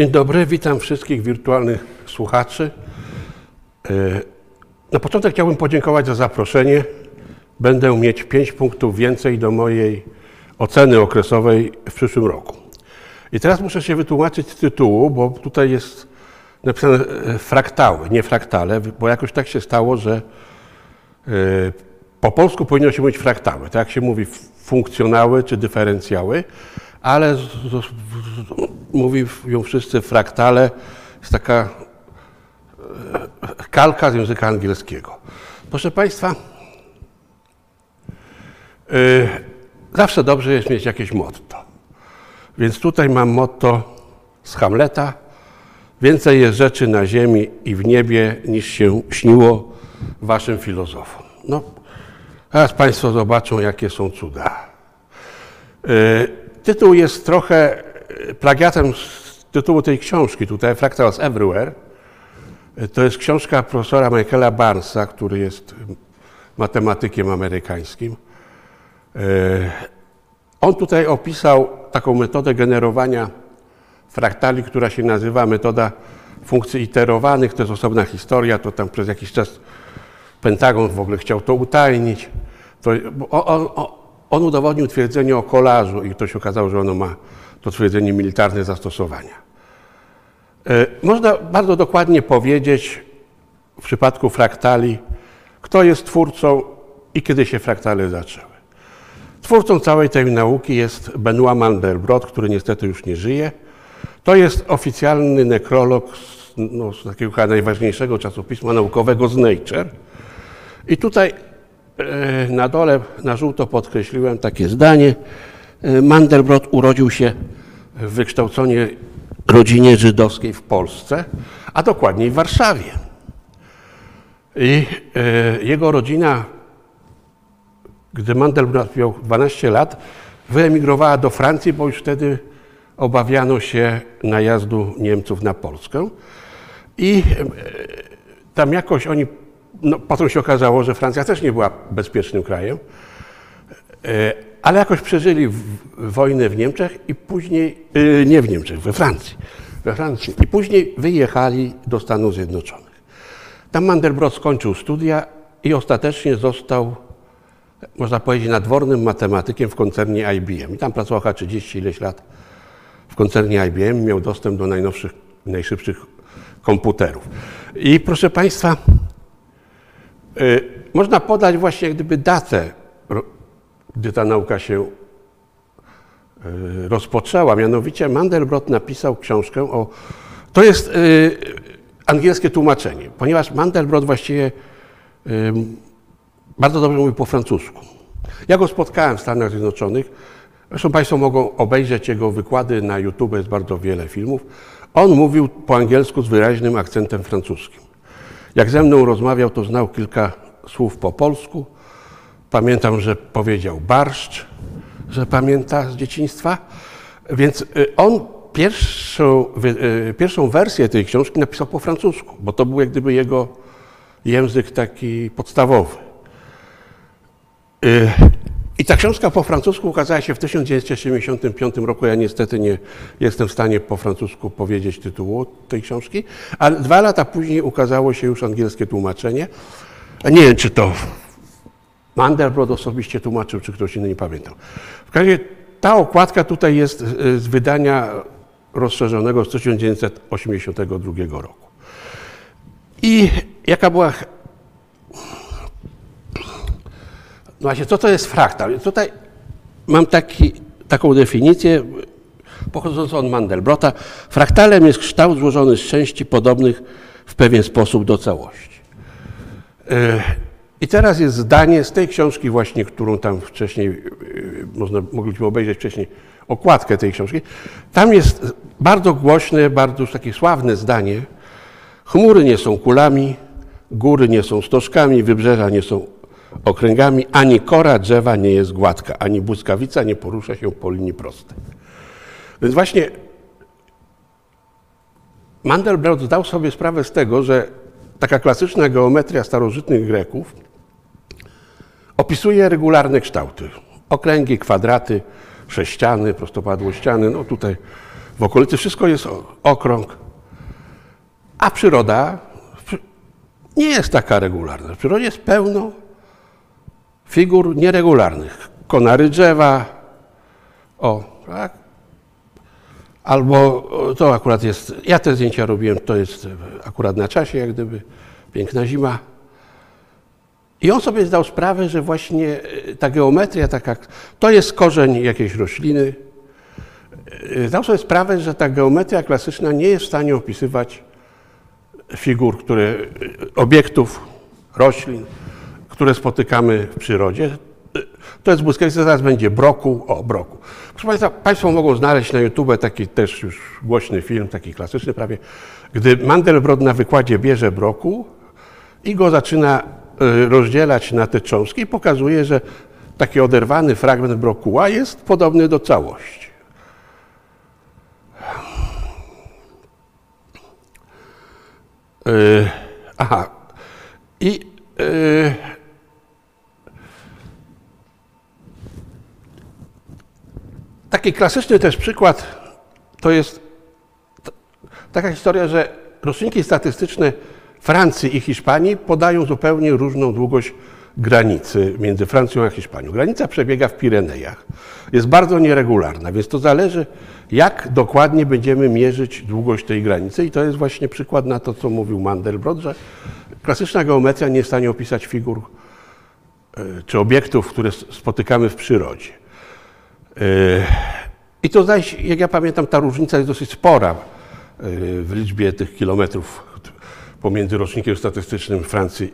Dzień dobry, witam wszystkich wirtualnych słuchaczy. E, Na początek chciałbym podziękować za zaproszenie. Będę mieć 5 punktów więcej do mojej oceny okresowej w przyszłym roku. I teraz muszę się wytłumaczyć z tytułu, bo tutaj jest napisane e, fraktały, nie fraktale, bo jakoś tak się stało, że e, po polsku powinno się mówić fraktały, tak jak się mówi funkcjonały czy dyferencjały, ale mówią wszyscy fraktale, jest taka e, kalka z języka angielskiego. Proszę Państwa, e, zawsze dobrze jest mieć jakieś motto. Więc tutaj mam motto z Hamleta. Więcej jest rzeczy na ziemi i w niebie niż się śniło waszym filozofom. No, teraz Państwo zobaczą, jakie są cuda. E, Tytuł jest trochę plagiatem z tytułu tej książki, tutaj Fractals Everywhere. To jest książka profesora Michaela Barnesa, który jest matematykiem amerykańskim. On tutaj opisał taką metodę generowania fraktali, która się nazywa metoda funkcji iterowanych. To jest osobna historia, to tam przez jakiś czas Pentagon w ogóle chciał to utajnić. To, on, on, on udowodnił twierdzenie o kolażu i to się okazało, że ono ma to twierdzenie militarne zastosowania. E, można bardzo dokładnie powiedzieć w przypadku fraktali, kto jest twórcą i kiedy się fraktale zaczęły. Twórcą całej tej nauki jest Benoit Mandelbrot, który niestety już nie żyje. To jest oficjalny nekrolog z, no, z takiego najważniejszego czasopisma naukowego z Nature. I tutaj e, na dole na żółto podkreśliłem takie zdanie. E, Mandelbrot urodził się w wykształconej rodzinie żydowskiej w Polsce, a dokładniej w Warszawie. I e, jego rodzina, gdy Mandelbrot miał 12 lat, wyemigrowała do Francji, bo już wtedy obawiano się najazdu Niemców na Polskę. I e, tam jakoś oni, no, potem się okazało, że Francja też nie była bezpiecznym krajem, ale jakoś przeżyli wojnę w Niemczech i później, e, nie w Niemczech, we Francji, we Francji. I później wyjechali do Stanów Zjednoczonych. Tam Mandelbrot skończył studia i ostatecznie został, można powiedzieć, nadwornym matematykiem w koncernie IBM. I tam pracował chyba 30 ileś lat w koncernie IBM, miał dostęp do najnowszych, najszybszych komputerów. I proszę Państwa, y, można podać właśnie gdyby datę, gdy ta nauka się y, rozpoczęła. Mianowicie Mandelbrot napisał książkę o... To jest y, angielskie tłumaczenie, ponieważ Mandelbrot właściwie bardzo dobrze mówi po francusku. Ja go spotkałem w Stanach Zjednoczonych. Zresztą Państwo mogą obejrzeć jego wykłady na YouTube, jest bardzo wiele filmów. On mówił po angielsku z wyraźnym akcentem francuskim. Jak ze mną rozmawiał, to znał kilka słów po polsku. Pamiętam, że powiedział barszcz, że pamięta z dzieciństwa. Więc y, on pierwszą, y, pierwszą wersję tej książki napisał po francusku, bo to był jak gdyby jego język taki podstawowy. Y, I ta książka po francusku ukazała się w 1975 roku. Ja niestety nie jestem w stanie po francusku powiedzieć tytułu tej książki, ale dwa lata później ukazało się już angielskie tłumaczenie. Nie wiem, czy to Mandelbrot osobiście tłumaczył, czy ktoś inny, nie pamiętam. W każdym razie ta okładka tutaj jest z wydania rozszerzonego z 1982 roku. I jaka była no właśnie, co to jest fraktal? Tutaj mam taki, taką definicję pochodzącą od Mandelbrota. Fraktalem jest kształt złożony z części podobnych w pewien sposób do całości. I teraz jest zdanie z tej książki właśnie, którą tam wcześniej, można, mogliśmy obejrzeć wcześniej, okładkę tej książki. Tam jest bardzo głośne, bardzo takie sławne zdanie. Chmury nie są kulami, góry nie są stożkami, wybrzeża nie są okręgami, ani kora drzewa nie jest gładka, ani błyskawica nie porusza się po linii prostej. Więc właśnie Mandelbrot zdał sobie sprawę z tego, że taka klasyczna geometria starożytnych Greków opisuje regularne kształty. Okręgi, kwadraty, sześciany, prostopadłościany. No tutaj w okolicy wszystko jest okrąg, a przyroda nie jest taka regularna. W przyrodzie jest pełno figur nieregularnych. Konary drzewa, o, tak? Albo to akurat jest, ja te zdjęcia robiłem, to jest akurat na czasie, jak gdyby, piękna zima. I on sobie zdał sprawę, że właśnie e, ta geometria taka, to jest korzeń jakiejś rośliny. E, zdał sobie sprawę, że ta geometria klasyczna nie jest w stanie opisywać figur, które, obiektów, roślin, które spotykamy w przyrodzie. To jest błyskawica, zaraz będzie broku, o broku. Proszę Państwa, Państwo mogą znaleźć na YouTube taki też już głośny film, taki klasyczny prawie, gdy Mandelbrot na wykładzie bierze broku i go zaczyna rozdzielać na te cząstki pokazuje, że taki oderwany fragment brokuła jest podobny do całości. Yy, aha. I yy, taki klasyczny też przykład to jest taka historia, że roczniki statystyczne Francji i Hiszpanii podają zupełnie różną długość granicy między Francją a Hiszpanią. Granica przebiega w Pirenejach. Jest bardzo nieregularna, więc to zależy, jak dokładnie będziemy mierzyć długość tej granicy. I to jest właśnie przykład na to, co mówił Mandelbrot, że klasyczna geometria nie jest w stanie opisać figur e, czy obiektów, które spotykamy w przyrodzie. E, I to jak ja pamiętam, ta różnica jest dosyć spora e, w liczbie tych kilometrów pomiędzy rocznikiem statystycznym Francji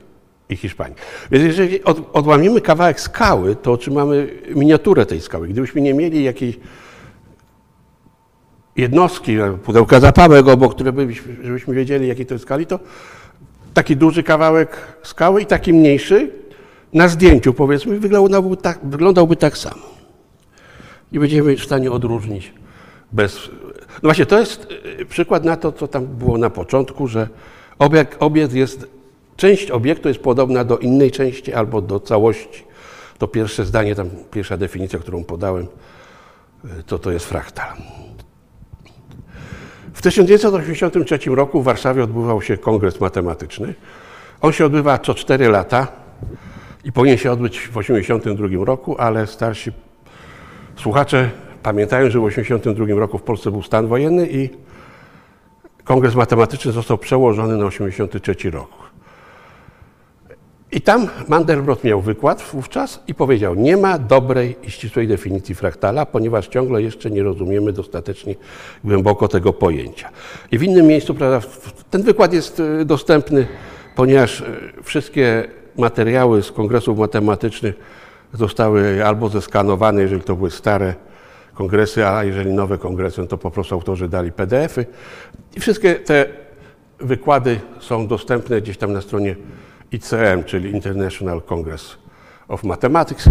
i Hiszpanii. Więc jeżeli od, odłamimy kawałek skały, to otrzymamy miniaturę tej skały. Gdybyśmy nie mieli jakiejś jednostki, pudełka zapałek obok, które byśmy, żebyśmy wiedzieli, jakiej to jest skali, to taki duży kawałek skały i taki mniejszy na zdjęciu, powiedzmy, wyglądałby tak, wyglądałby tak samo. I będziemy w stanie odróżnić bez... No właśnie, to jest e, przykład na to, co tam było na początku, że obiekt, obiekt jest Część obiektu jest podobna do innej części albo do całości. To pierwsze zdanie, tam pierwsza definicja, którą podałem, to to jest fraktal. W 1983 roku w Warszawie odbywał się kongres matematyczny. On się odbywa co 4 lata i powinien się odbyć w 1982 roku, ale starsi słuchacze pamiętają, że w 1982 roku w Polsce był stan wojenny i kongres matematyczny został przełożony na 1983 rok. I tam Mandelbrot miał wykład wówczas i powiedział, nie ma dobrej i ścisłej definicji fraktala, ponieważ ciągle jeszcze nie rozumiemy dostatecznie głęboko tego pojęcia. I w innym miejscu, prawda, ten wykład jest e, dostępny, ponieważ e, wszystkie materiały z kongresów matematycznych zostały albo zeskanowane, jeżeli to były stare kongresy, a jeżeli nowe kongresy, no to po prostu autorzy dali PDF-y. I wszystkie te wykłady są dostępne gdzieś tam na stronie ICM, czyli International Congress of Mathematics.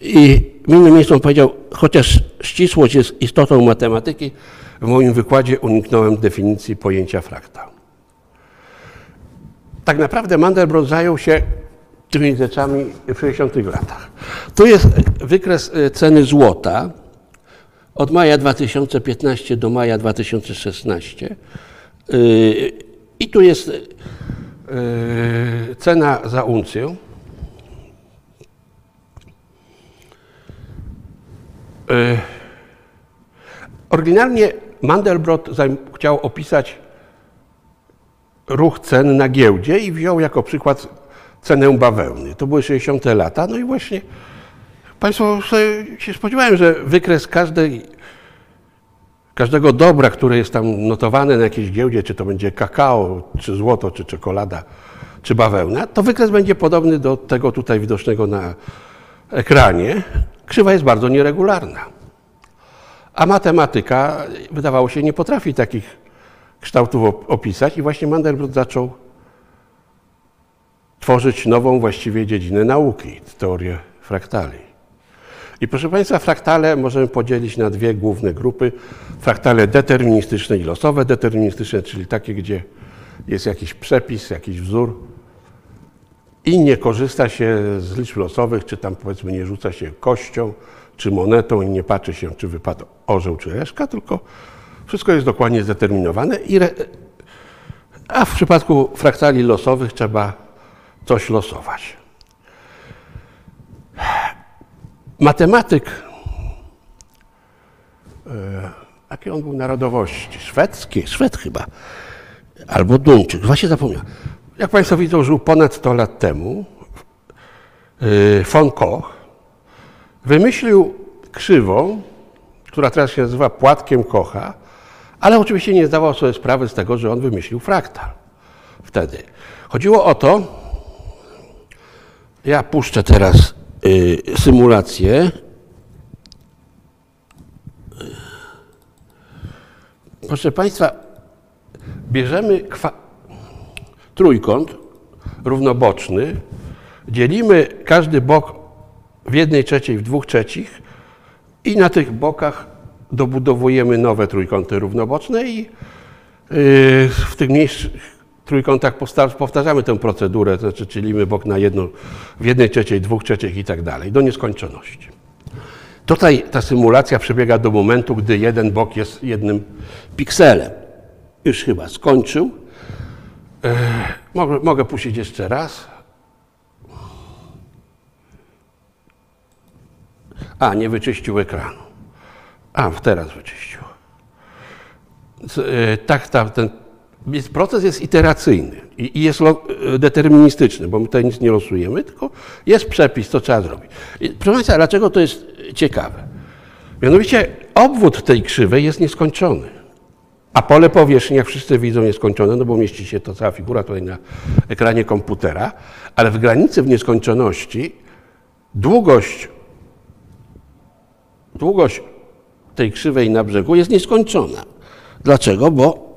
I innym miejscu on powiedział, chociaż ścisłość jest istotą matematyki, w moim wykładzie uniknąłem definicji pojęcia frakta. Tak naprawdę Mandelbrot zajął się tymi rzeczami w 60 latach. Tu jest wykres e, ceny złota od maja 2015 do maja 2016. E, I tu jest Yy, cena za uncję yy, Oryginalnie Mandelbrot chciał opisać ruch cen na giełdzie i wziął jako przykład cenę bawełny. To były 60. lata. No i właśnie Państwo się spodziewałem, że wykres każdej każdego dobra, które jest tam notowane na jakiejś giełdzie, czy to będzie kakao, czy złoto, czy czekolada, czy bawełna, to wykres będzie podobny do tego tutaj widocznego na ekranie. Krzywa jest bardzo nieregularna. A matematyka, wydawało się, nie potrafi takich kształtów opisać i właśnie Mandelbrot zaczął tworzyć nową właściwie dziedzinę nauki, teorię fraktali. I proszę Państwa, fraktale możemy podzielić na dwie główne grupy. Fraktale deterministyczne i losowe deterministyczne, czyli takie, gdzie jest jakiś przepis, jakiś wzór i nie korzysta się z liczb losowych, czy tam powiedzmy nie rzuca się kością, czy monetą i nie patrzy się, czy wypadł orzeł, czy reszka, tylko Wszystko jest dokładnie zdeterminowane, i re... a w przypadku fraktali losowych trzeba coś losować. Matematyk, e, jakie on był narodowości? Szwedzkie, Szwed chyba, albo Duńczyk, właśnie zapomniałem. Jak Państwo widzą, żył ponad 100 lat temu. e, Von Koch wymyślił krzywą, która teraz się nazywa płatkiem Kocha, ale oczywiście nie zdawał sobie sprawy z tego, że on wymyślił fraktal wtedy. Chodziło o to, ja puszczę teraz symulację. Proszę Państwa, bierzemy trójkąt równoboczny, dzielimy każdy bok w jednej trzeciej, w dwóch trzecich i na tych bokach dobudowujemy nowe trójkąty równoboczne i yy, w tych mniejszych trójkątach powtarzamy tę procedurę, to znaczy bok na jedno, w jednej trzeciej, dwóch trzecich i tak dalej, do nieskończoności. Tutaj ta symulacja przebiega do momentu, gdy jeden bok jest jednym pikselem. Już chyba skończył. Mogę, mogę puścić jeszcze raz. A, nie wyczyścił ekranu. A, teraz wyczyścił. E, Tak, ta, ten jest, proces jest iteracyjny i, jest e, deterministyczny, bo my tutaj nic nie losujemy, tylko jest przepis, co trzeba zrobić. I, proszę Państwa, dlaczego to jest ciekawe? Mianowicie obwód tej krzywej jest nieskończony. A pole powierzchni, jak wszyscy widzą, nieskończone, no bo mieści się to cała figura tutaj na ekranie komputera, ale w granicy w nieskończoności długość, długość tej krzywej na brzegu jest nieskończona. Dlaczego? Bo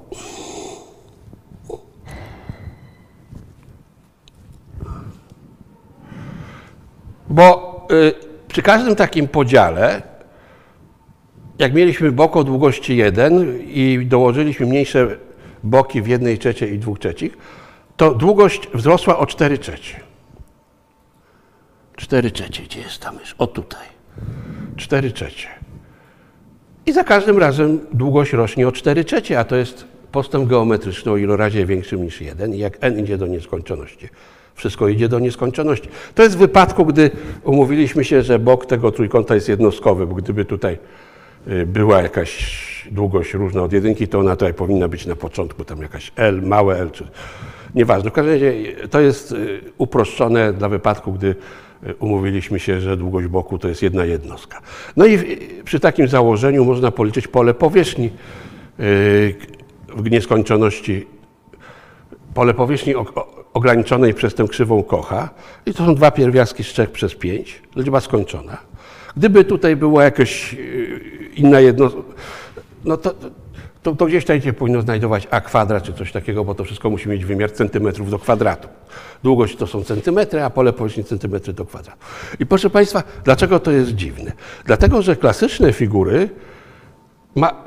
Bo y, przy każdym takim podziale, jak mieliśmy bok o długości 1 i dołożyliśmy mniejsze boki w jednej trzeciej i dwóch trzecich, to długość wzrosła o 4 trzecie. 4 trzecie, gdzie jest ta mysz? O tutaj. 4 trzecie. I za każdym razem długość rośnie o 4 trzecie, a to jest postęp geometryczny o ilorazie większym niż 1 i jak n idzie do nieskończoności. Wszystko idzie do nieskończoności. To jest w wypadku, gdy umówiliśmy się, że bok tego trójkąta jest jednostkowy, bo gdyby tutaj y, była jakaś długość różna od jedynki, to ona tutaj powinna być na początku, tam jakaś L, małe L, czy nieważne. W każdym razie to jest y, uproszczone dla wypadku, gdy y, umówiliśmy się, że długość boku to jest jedna jednostka. No i przy takim założeniu można policzyć pole powierzchni y, w nieskończoności pole powierzchni ograniczonej przez tę krzywą Kocha i to są dwa pierwiastki z 3 przez 5, liczba skończona. Gdyby tutaj była jakaś yy, inna jednostka, no to, to, to gdzieś tutaj się powinno znajdować a kwadrat czy coś takiego, bo to wszystko musi mieć wymiar centymetrów do kwadratu. Długość to są centymetry, a pole powierzchni centymetry do kwadratu. I proszę Państwa, dlaczego to jest dziwne? Dlatego, że klasyczne figury ma,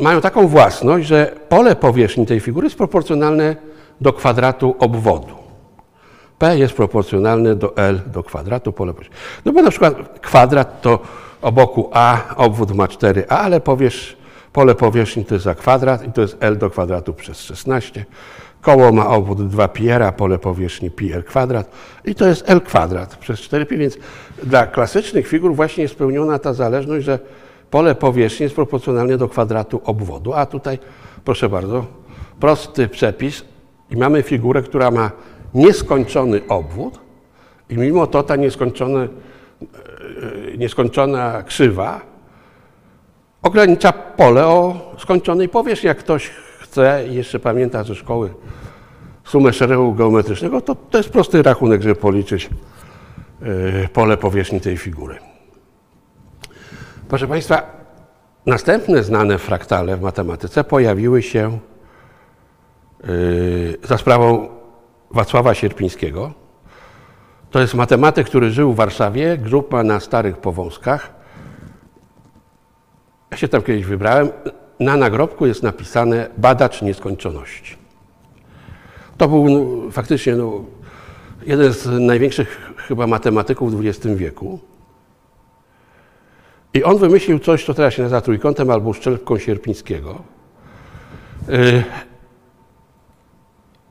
mają taką własność, że pole powierzchni tej figury jest proporcjonalne do kwadratu obwodu. P jest proporcjonalne do L do kwadratu pole. No bo na przykład kwadrat to o boku A, obwód ma 4A, ale powierz, pole powierzchni to jest za kwadrat i to jest L do kwadratu przez 16. Koło ma obwód 2 pi r, a pole powierzchni pi kwadrat i to jest L kwadrat przez 4pi, więc dla klasycznych figur właśnie jest spełniona ta zależność, że pole powierzchni jest proporcjonalne do kwadratu obwodu, a tutaj proszę bardzo, prosty przepis i mamy figurę, która ma nieskończony obwód i mimo to ta e, nieskończona krzywa ogranicza pole o skończonej powierzchni. Jak ktoś chce i jeszcze pamięta ze szkoły sumę szeregu geometrycznego, to, to jest prosty rachunek, żeby policzyć e, pole powierzchni tej figury. Proszę Państwa, następne znane fraktale w matematyce pojawiły się za sprawą Wacława Sierpińskiego. To jest matematyk, który żył w Warszawie, grupa na Starych Powązkach. Ja się tam kiedyś wybrałem. Na nagrobku jest napisane badacz nieskończoności. To był no, faktycznie no, jeden z największych chyba matematyków w XX wieku. I on wymyślił coś, co teraz się nazywa trójkątem albo szczelką sierpińskiego.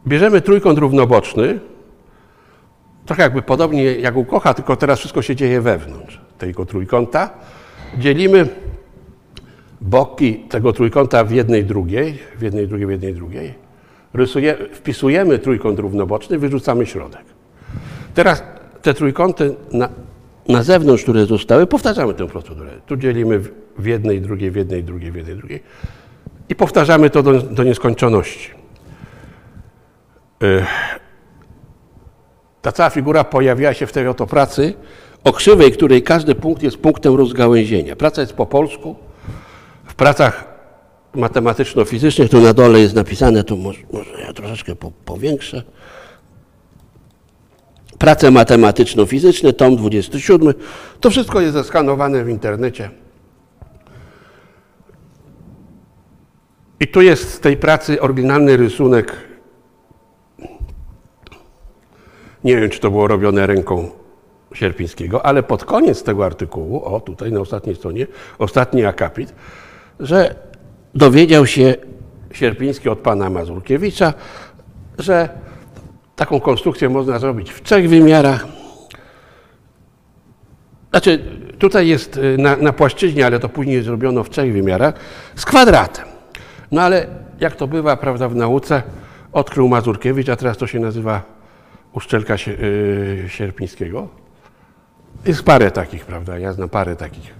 Bierzemy trójkąt równoboczny, trochę jakby podobnie jak u Kocha, tylko teraz wszystko się dzieje wewnątrz tego trójkąta. Dzielimy boki tego trójkąta w jednej drugiej, w jednej drugiej, w jednej drugiej. Rysuje, wpisujemy trójkąt równoboczny, wyrzucamy środek. Teraz te trójkąty na, na zewnątrz, które zostały, powtarzamy tę procedurę. Tu dzielimy w jednej, drugiej, w jednej, drugiej, w jednej, drugiej i powtarzamy to do, do nieskończoności. Ta cała figura pojawiła się w tej oto pracy o krzywej, której każdy punkt jest punktem rozgałęzienia. Praca jest po polsku. W pracach matematyczno-fizycznych, tu na dole jest napisane, to może, może ja troszeczkę po, powiększę. Prace matematyczno-fizyczne, tom 27. To wszystko jest zeskanowane w internecie. I tu jest z tej pracy oryginalny rysunek. Nie wiem, czy to było robione ręką Sierpińskiego, ale pod koniec tego artykułu, o tutaj na ostatniej stronie, ostatni akapit, że dowiedział się Sierpiński od pana Mazurkiewicza, że taką konstrukcję można zrobić w trzech wymiarach. Znaczy, tutaj jest y, na, na płaszczyźnie, ale to później zrobiono w trzech wymiarach, z kwadratem. No ale jak to bywa, prawda, w nauce, odkrył Mazurkiewicz, a teraz to się nazywa uszczelka y, sierpińskiego. Jest parę takich, prawda, ja znam parę takich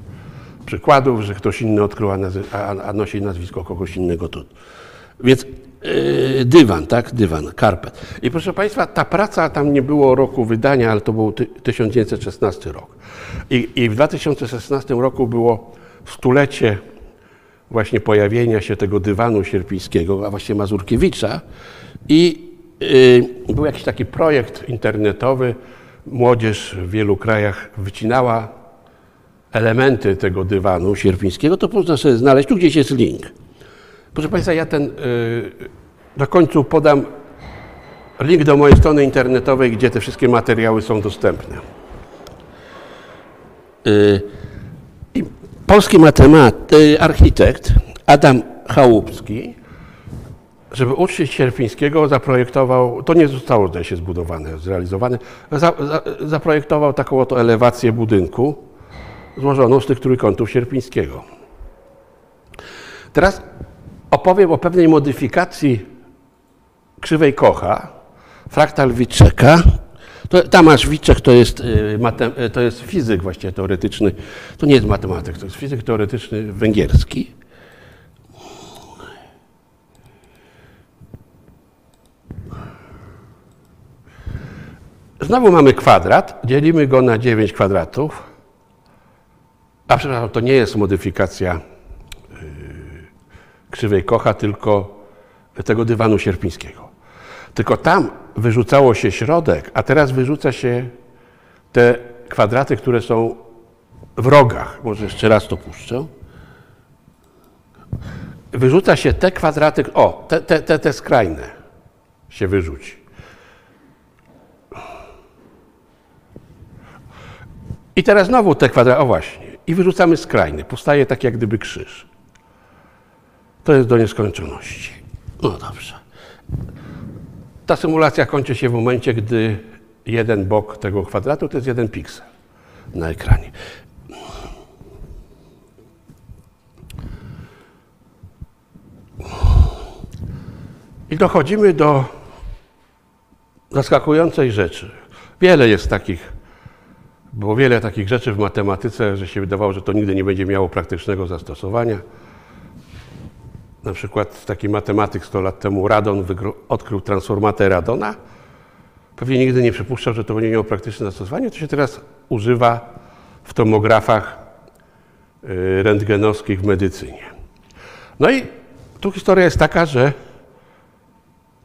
przykładów, że ktoś inny odkrył, a, nosi nazwisko kogoś innego tu. Więc yy, dywan, tak, dywan, karpet. I proszę Państwa, ta praca, tam nie było roku wydania, ale to był 1916 rok. I, I w 2016 roku było stulecie właśnie pojawienia się tego dywanu sierpińskiego, a właściwie Mazurkiewicza i był jakiś taki projekt internetowy, młodzież w wielu krajach wycinała elementy tego dywanu sierpińskiego, to można sobie znaleźć, tu gdzieś jest link. Proszę Państwa, ja ten yy, na końcu podam link do mojej strony internetowej, gdzie te wszystkie materiały są dostępne. I polski matemat, architekt Adam Chałupski, żeby uczcić Sierpińskiego, zaprojektował, to nie zostało zdaje się zbudowane, zrealizowane, za, za, zaprojektował taką oto elewację budynku złożoną z tych trójkątów Sierpińskiego. Teraz opowiem o pewnej modyfikacji krzywej Kocha, fraktal Witczeka. To, Tamasz Witczek to jest, y, to jest fizyk właściwie teoretyczny, to nie jest matematyk, to jest fizyk teoretyczny węgierski. Znowu mamy kwadrat, dzielimy go na 9 kwadratów. A przepraszam, to nie jest modyfikacja yy, krzywej Kocha, tylko tego dywanu sierpińskiego. Tylko tam wyrzucało się środek, a teraz wyrzuca się te kwadraty, które są w rogach. Może jeszcze raz to puszczę. Wyrzuca się te kwadraty, o, te, te, te, te skrajne się wyrzuci. I teraz znowu te kwadraty, o właśnie, i wyrzucamy skrajny. Powstaje tak jak gdyby krzyż. To jest do nieskończoności. No dobrze. Ta symulacja kończy się w momencie, gdy jeden bok tego kwadratu to jest jeden piksel na ekranie. I dochodzimy do zaskakującej rzeczy. Wiele jest takich było wiele takich rzeczy w matematyce, że się wydawało, że to nigdy nie będzie miało praktycznego zastosowania. Na przykład taki matematyk 100 lat temu, Radon, odkrył transformatę Radona. Pewnie nigdy nie przypuszczał, że to będzie miało praktyczne zastosowanie. To się teraz używa w tomografach y, rentgenowskich w medycynie. No i tu historia jest taka, że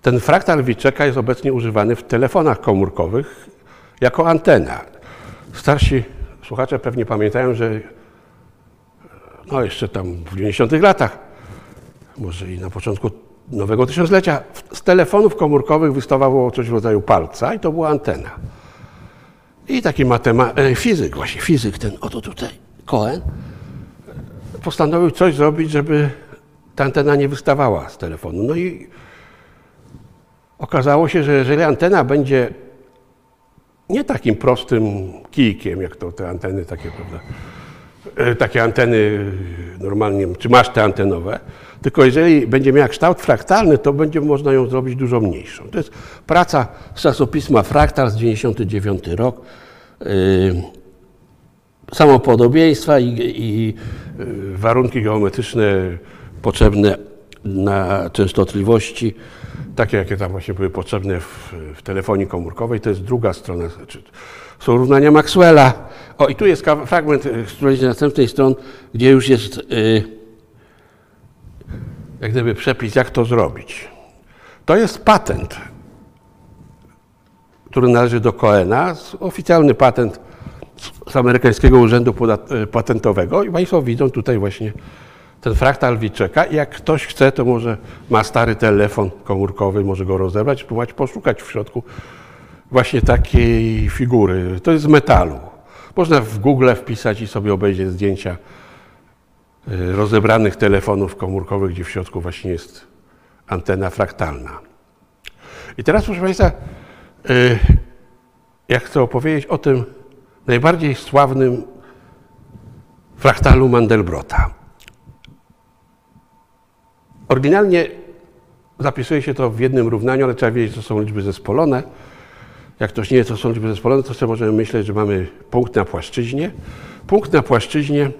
ten fraktal Wiczeka jest obecnie używany w telefonach komórkowych jako antena. Starsi słuchacze pewnie pamiętają, że no jeszcze tam w 90 latach, może i na początku nowego tysiąclecia, z telefonów komórkowych wystawało coś w rodzaju palca i to była antena. I taki matematyk, fizyk właśnie, fizyk ten, oto tutaj, Cohen, postanowił coś zrobić, żeby ta antena nie wystawała z telefonu. No i okazało się, że jeżeli antena będzie nie takim prostym kijkiem, jak to te anteny takie, prawda, e, takie anteny normalnie, czy maszty antenowe, tylko jeżeli będzie miała kształt fraktalny, to będzie można ją zrobić dużo mniejszą. To jest praca z czasopisma Fraktal z 99 rok. Yy, samopodobieństwa i, i warunki geometryczne potrzebne na częstotliwości, takie jakie tam właśnie były potrzebne w, w telefonii komórkowej. To jest druga strona. Znaczy, są równania Maxwella. O, i tu jest fragment którejś z następnej stron, gdzie już jest yy, jak gdyby przepis, jak to zrobić. To jest patent, który należy do Coena, oficjalny patent z amerykańskiego urzędu patentowego i Państwo widzą tutaj właśnie ten fraktal Wiczeka i jak ktoś chce, to może ma stary telefon komórkowy, może go rozebrać, spróbować poszukać w środku właśnie takiej figury. To jest z metalu. Można w Google wpisać i sobie obejrzeć zdjęcia y, rozebranych telefonów komórkowych, gdzie w środku właśnie jest antena fraktalna. I teraz, proszę Państwa, y, ja chcę opowiedzieć o tym najbardziej sławnym fraktalu Mandelbrota. Oryginalnie zapisuje się to w jednym równaniu, ale trzeba wiedzieć, to są liczby zespolone. Jak ktoś nie wie, co są liczby zespolone, to sobie możemy myśleć, że mamy punkt na płaszczyźnie. Punkt na płaszczyźnie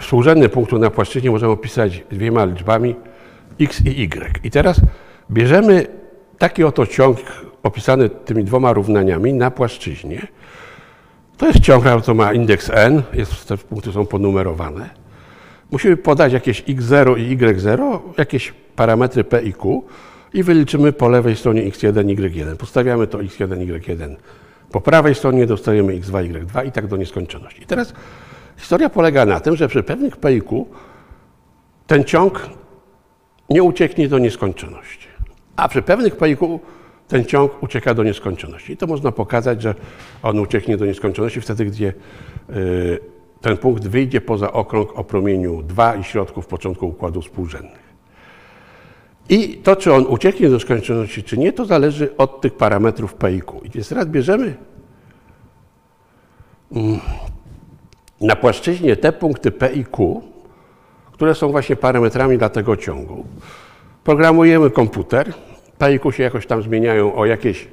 współrzędny punktu na płaszczyźnie możemy opisać dwiema liczbami x i y. I teraz bierzemy taki oto ciąg opisany tymi dwoma równaniami na płaszczyźnie to jest ciąg, co ma indeks n, jest, te punkty są ponumerowane. Musimy podać jakieś x0 i y0, jakieś parametry p i q i wyliczymy po lewej stronie x1, y1. Postawiamy to x1, y1 po prawej stronie, dostajemy x2, y2 i tak do nieskończoności. I teraz historia polega na tym, że przy pewnych p i q ten ciąg nie ucieknie do nieskończoności. A przy pewnych p i q ten ciąg ucieka do nieskończoności. I to można pokazać, że on ucieknie do nieskończoności wtedy, gdzie y, ten punkt wyjdzie poza okrąg o promieniu 2 i środków początku układu współrzędnych. I to, czy on ucieknie do nieskończoności, czy nie, to zależy od tych parametrów P i Q. I więc teraz bierzemy mm, na płaszczyźnie te punkty P i Q, które są właśnie parametrami dla tego ciągu. Programujemy komputer, P się jakoś tam zmieniają o jakieś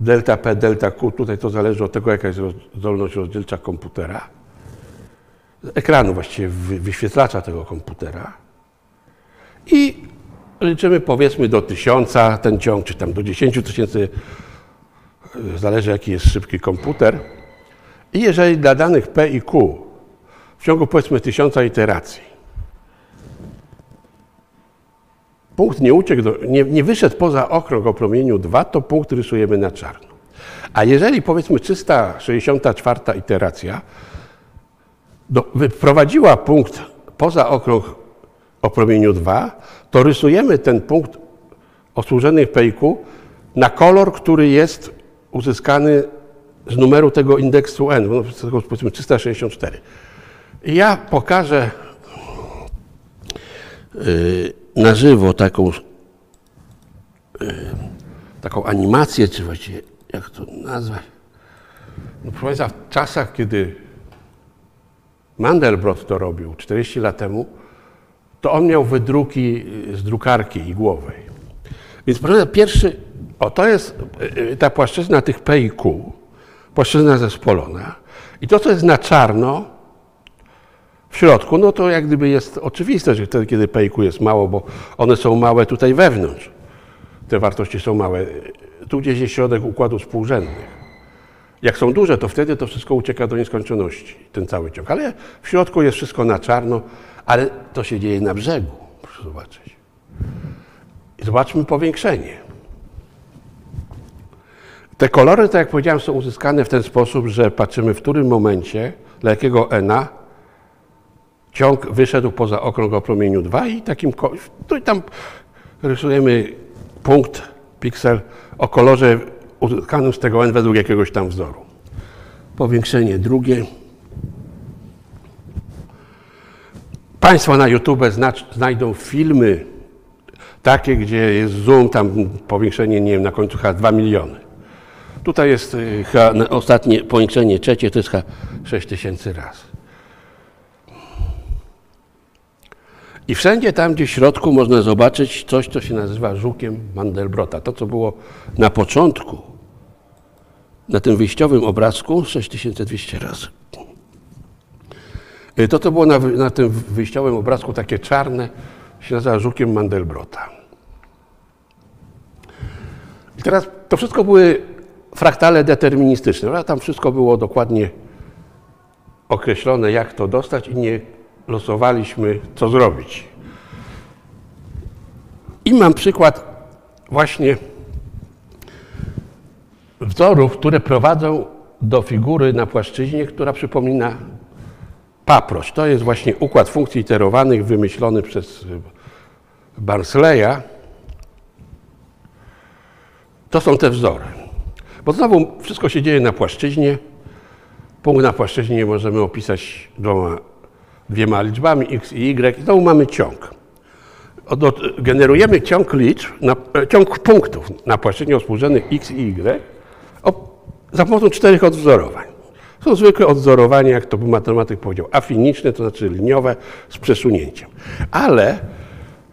delta P, delta Q. Tutaj to zależy od tego, jaka jest zdolność rozdzielcza komputera. Ekranu właściwie, wyświetlacza tego komputera. I liczymy powiedzmy do tysiąca ten ciąg, czy tam do 10 tysięcy, zależy jaki jest szybki komputer. I jeżeli dla danych P i Q w ciągu powiedzmy tysiąca iteracji punkt nie uciekł, do, nie, nie wyszedł poza okrąg o promieniu 2, to punkt rysujemy na czarno. A jeżeli powiedzmy 364 iteracja do, wyprowadziła punkt poza okrąg o promieniu 2, to rysujemy ten punkt o służonych pejku na kolor, który jest uzyskany z numeru tego indeksu n, no, powiedzmy 364. I ja pokażę yy, na żywo taką, e, taką animację, czy właściwie jak to nazwać. No, proszę Państwa, w czasach, kiedy Mandelbrot to robił 40 lat temu, to on miał wydruki z drukarki igłowej. Więc proszę Państwa, pierwszy, o to jest e, ta płaszczyzna tych P i Q, płaszczyzna zespolona. I to, co jest na czarno, w środku, no to jak gdyby jest oczywiste, że wtedy, kiedy pejku jest mało, bo one są małe tutaj wewnątrz. Te wartości są małe. Tu gdzieś jest środek układu współrzędnych. Jak są duże, to wtedy to wszystko ucieka do nieskończoności, ten cały ciąg. Ale w środku jest wszystko na czarno, ale to się dzieje na brzegu, proszę zobaczyć. I zobaczmy powiększenie. Te kolory, tak jak powiedziałem, są uzyskane w ten sposób, że patrzymy w którym momencie, dla jakiego ena ciąg wyszedł poza okrąg o promieniu 2 i takim, tu i tam rysujemy punkt, piksel o kolorze uzyskanym z tego n według jakiegoś tam wzoru. Powiększenie drugie. Państwo na YouTube znajdą filmy takie, gdzie jest zoom, tam powiększenie, nie wiem, na końcu chyba 2 miliony. Tutaj jest y, ostatnie powiększenie trzecie, to jest chyba 6 tysięcy razy. I wszędzie tam, gdzie w środku można zobaczyć coś, co się nazywa żukiem Mandelbrota. To, co było na początku, na tym wyjściowym obrazku, 6200 razy. Y, to, co było na, na tym wyjściowym obrazku, takie czarne, się nazywa żukiem Mandelbrota. I teraz to wszystko były fraktale deterministyczne. Ale tam wszystko było dokładnie określone, jak to dostać i nie losowaliśmy, co zrobić. I mam przykład właśnie wzorów, które prowadzą do figury na płaszczyźnie, która przypomina paprość. To jest właśnie układ funkcji iterowanych wymyślony przez Barsleya. To są te wzory. Bo znowu wszystko się dzieje na płaszczyźnie. Punkt na płaszczyźnie możemy opisać dwoma, dwiema liczbami x i y. I znowu mamy ciąg. Generujemy ciąg liczb, na, e, ciąg punktów na płaszczyźnie o x i y o, za pomocą czterech odwzorowań. Są zwykłe odwzorowania, jak to by matematyk powiedział, afiniczne, to znaczy liniowe z przesunięciem. Ale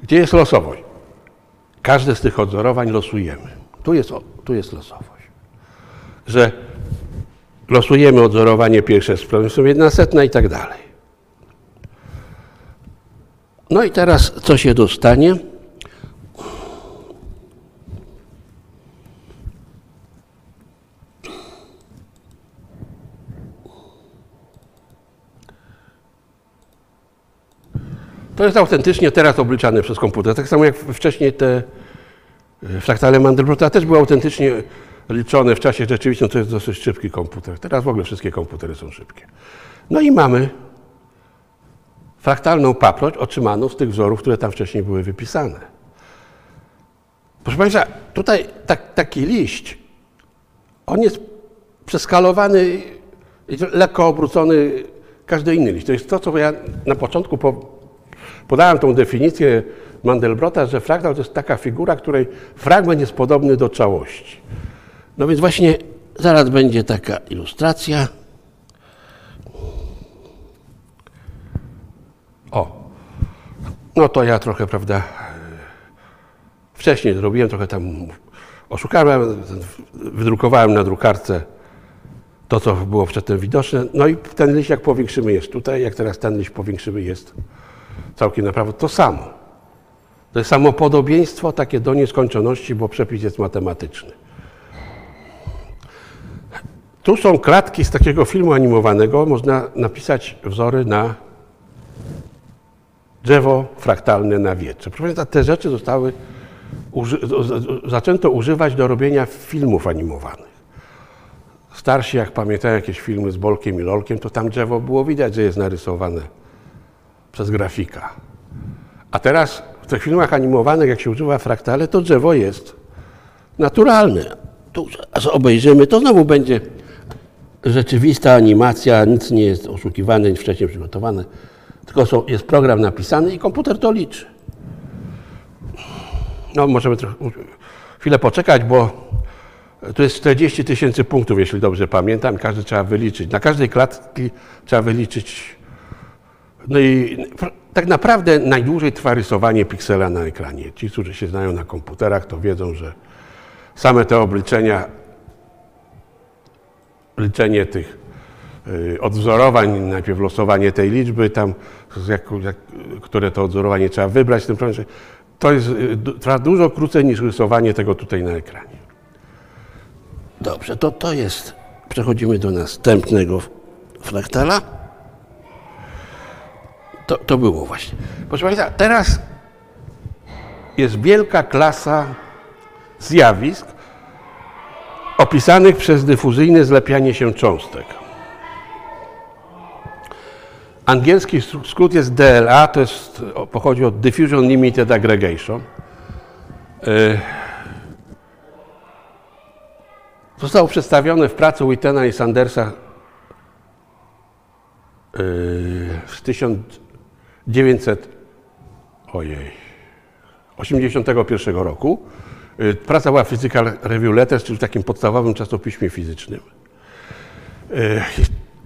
gdzie jest losowość? Każde z tych odwzorowań losujemy. Tu jest, tu jest losowość że losujemy odzorowanie pierwsze z problemem jedna setna i tak dalej. No i teraz co się dostanie? To jest autentycznie teraz obliczane przez komputer. Tak samo jak wcześniej te e, fraktale Mandelbrota też były autentycznie liczone w czasie rzeczywistym, to jest dosyć szybki komputer. Teraz w ogóle wszystkie komputery są szybkie. No i mamy fraktalną paproć otrzymaną z tych wzorów, które tam wcześniej były wypisane. Proszę Państwa, tutaj tak, taki liść, on jest przeskalowany, lekko obrócony każdy inny liść. To jest to, co ja na początku po, podałem tą definicję Mandelbrota, że fraktal to jest taka figura, której fragment jest podobny do całości. No więc właśnie zaraz będzie taka ilustracja. No to ja trochę, prawda, wcześniej zrobiłem, trochę tam oszukałem, wydrukowałem na drukarce to, co było przedtem widoczne. No i ten liść, jak powiększymy, jest tutaj, jak teraz ten liść powiększymy, jest całkiem naprawdę to samo. To jest samo podobieństwo takie do nieskończoności, bo przepis jest matematyczny. Tu są klatki z takiego filmu animowanego. Można napisać wzory na drzewo fraktalne na wietrze. Proszę Państwa, te rzeczy zostały, uży zaczęto używać do robienia filmów animowanych. Starsi, jak pamiętają jakieś filmy z Bolkiem i Lolkiem, to tam drzewo było widać, że jest narysowane przez grafika. A teraz w tych filmach animowanych, jak się używa fraktale, to drzewo jest naturalne. Tu obejrzymy, to znowu będzie rzeczywista animacja, nic nie jest oszukiwane, nic wcześniej przygotowane, tylko są, jest program napisany i komputer to liczy. No, możemy trochę, chwilę poczekać, bo tu jest 40 tysięcy punktów, jeśli dobrze pamiętam, każdy trzeba wyliczyć. Na każdej klatki trzeba wyliczyć. No i tak naprawdę najdłużej trwa rysowanie piksela na ekranie. Ci, którzy się znają na komputerach, to wiedzą, że same te obliczenia liczenie tych odwzorowań, najpierw losowanie tej liczby, tam, jak, jak, które to odwzorowanie trzeba wybrać tym to jest, y, trwa dużo krócej niż rysowanie tego tutaj na ekranie. Dobrze, to to jest. Przechodzimy do następnego fraktala. To, to było właśnie. Proszę Państwa, teraz jest wielka klasa zjawisk, opisanych przez dyfuzyjne zlepianie się cząstek. Angielski skrót jest DLA, to jest, pochodzi od Diffusion Limited Aggregation. Y, zostało przedstawione w pracy Wittena i Sandersa z 1900, ojej, 81 roku. Y, praca była Physical Review Letters, czyli w takim podstawowym czasopiśmie fizycznym.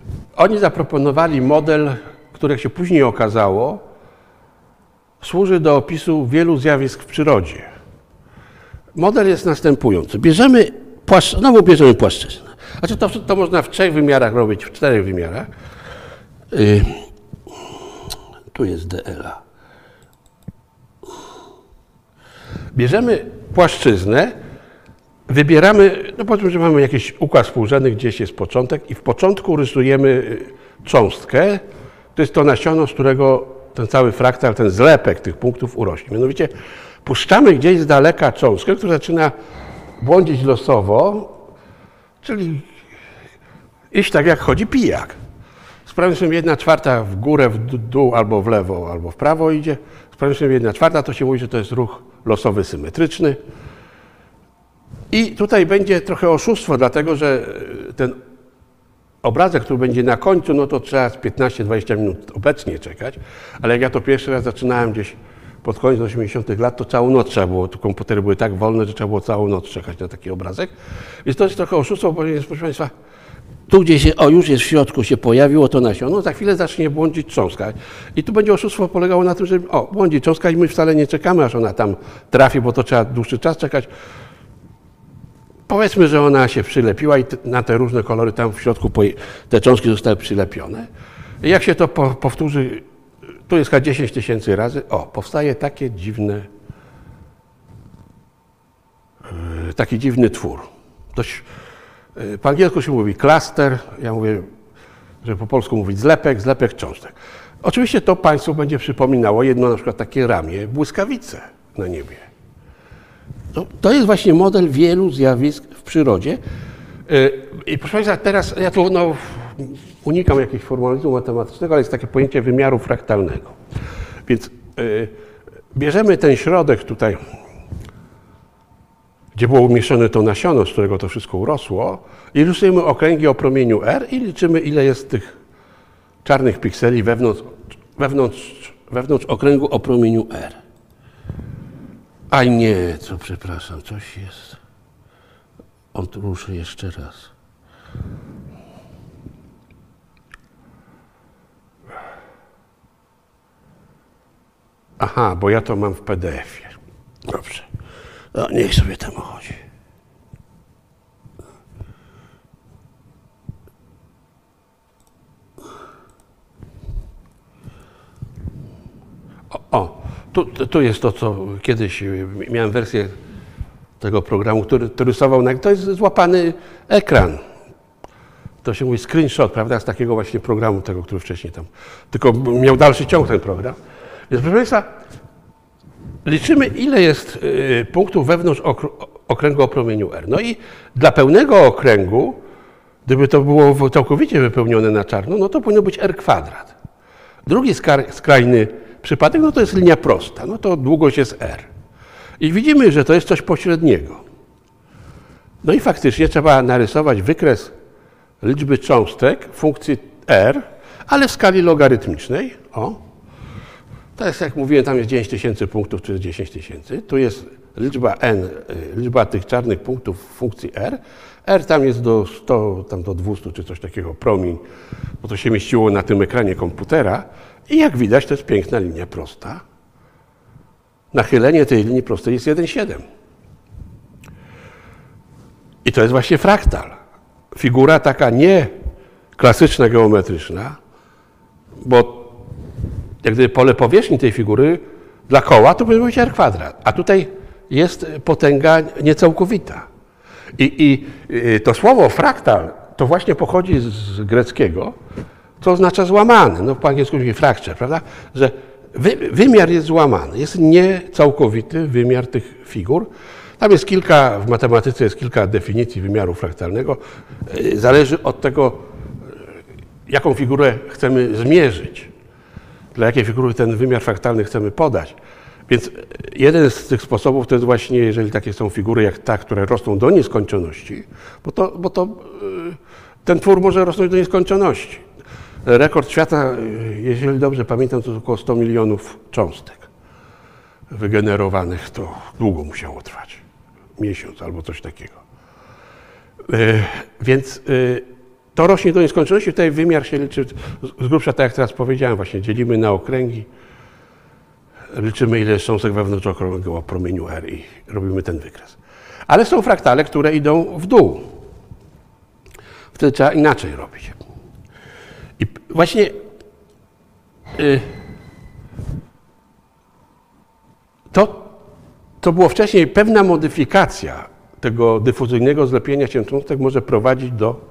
Y, oni zaproponowali model, który jak się później okazało, służy do opisu wielu zjawisk w przyrodzie. Model jest następujący. Bierzemy płaszcz, znowu bierzemy płaszczyznę. Znaczy to, to można w trzech wymiarach robić, w czterech wymiarach. Yy, tu jest DLA. Bierzemy płaszczyznę, wybieramy, no powiedzmy, że mamy jakiś układ współrzędny, gdzieś jest początek i w początku rysujemy cząstkę. To jest to nasiono, z którego ten cały fraktal, ten zlepek tych punktów urośnie. Mianowicie puszczamy gdzieś z daleka cząstkę, która zaczyna błądzić losowo, czyli iść tak jak chodzi pijak. Sprawmy sobie jedna czwarta w górę, w dół, albo w lewo, albo w prawo idzie. Sobie jedna czwarta, to się mówi, że to jest ruch losowy symetryczny. I tutaj będzie trochę oszustwo, dlatego że ten obrazek, który będzie na końcu, no to trzeba 15-20 minut obecnie czekać, ale jak ja to pierwszy raz zaczynałem gdzieś pod koniec 80 lat, to całą noc trzeba było, to komputery były tak wolne, że trzeba było całą noc czekać na taki obrazek. Więc to jest trochę oszustwo, ponieważ, proszę Państwa, tu gdzieś, się, o już jest w środku, się pojawiło to nasiono, za chwilę zacznie błądzić cząstka. I tu będzie oszustwo polegało na tym, że o, błądzi cząstka i my wcale nie czekamy, aż ona tam trafi, bo to trzeba dłuższy czas czekać. Powiedzmy, że ona się przylepiła i na te różne kolory tam w środku te cząstki zostały przylepione. Jak się to powtórzy, tu jest 10 tysięcy razy, o, powstaje takie dziwne, e, taki dziwny twór. Dość, e, po angielsku się mówi klaster, ja mówię, że po polsku mówić zlepek, zlepek cząstek. Oczywiście to Państwu będzie przypominało jedno na przykład takie ramię błyskawice na niebie. No, to jest właśnie model wielu zjawisk w przyrodzie. Y, I proszę Państwa, teraz ja tu no, unikam jakiegoś formalizmu matematycznego, ale jest takie pojęcie wymiaru fraktalnego. Więc y, bierzemy ten środek tutaj, gdzie było umieszczone to nasiono, z którego to wszystko urosło, i rysujemy okręgi o promieniu R i liczymy, ile jest tych czarnych pikseli wewnątrz, wewnątrz, wewnątrz okręgu o promieniu R. Aj nie, co przepraszam, coś jest. On ruszy jeszcze raz. Aha, bo ja to mam w PDF-ie. Dobrze. No, niech sobie tam chodzi. O, o tu, tu jest to, co kiedyś miałem wersję tego programu, który, który rysował, to jest złapany ekran. To się mówi screenshot, prawda, z takiego właśnie programu, tego, który wcześniej tam, tylko miał dalszy ciąg ten program. Więc proszę Państwa, liczymy, ile jest y, punktów wewnątrz okręgu o promieniu R. No i dla pełnego okręgu, gdyby to było całkowicie wypełnione na czarno, no to powinno być R kwadrat. Drugi skrajny przypadek, no to jest linia prosta, no to długość jest R. I widzimy, że to jest coś pośredniego. No i faktycznie trzeba narysować wykres liczby cząstek funkcji R, ale w skali logarytmicznej. O, to jest, jak mówiłem, tam jest 9 tysięcy punktów, czy jest 10 tysięcy. Tu jest liczba n, y, liczba tych czarnych punktów funkcji r. r tam jest do 100, tam do 200 czy coś takiego, promień, bo to się mieściło na tym ekranie komputera. I jak widać, to jest piękna linia prosta. Nachylenie tej linii prostej jest 1,7. I to jest właśnie fraktal. Figura taka nie klasyczna, geometryczna, bo jak gdyby pole powierzchni tej figury dla koła to powinno być r kwadrat, a tutaj jest potęga niecałkowita. I, I y, to słowo fraktal to właśnie pochodzi z greckiego, co oznacza złamany. No po angielsku mówi fracture, prawda? Że wy, wymiar jest złamany, jest niecałkowity wymiar tych figur. Tam jest kilka, w matematyce jest kilka definicji wymiaru fraktalnego. Y, zależy od tego, jaką figurę chcemy zmierzyć, dla jakiej figury ten wymiar fraktalny chcemy podać. Więc jeden z tych sposobów to jest właśnie, jeżeli takie są figury jak ta, które rosną do nieskończoności, bo to, bo to ten twór może rosnąć do nieskończoności. Rekord świata, jeżeli dobrze pamiętam, to około 100 milionów cząstek wygenerowanych. To długo musiało trwać. Miesiąc albo coś takiego. Y, Więc y, to rośnie do nieskończoności. Tutaj wymiar się liczy z- grubsza, tak jak teraz powiedziałem, właśnie dzielimy na okręgi. Liczymy, ile cząstek wewnątrzokrągłego o promieniu R i robimy ten wykres. Ale są fraktale, które idą w dół. Wtedy trzeba inaczej robić. Właśnie y, to, co było wcześniej, pewna modyfikacja tego dyfuzyjnego zlepienia się cząstek może prowadzić do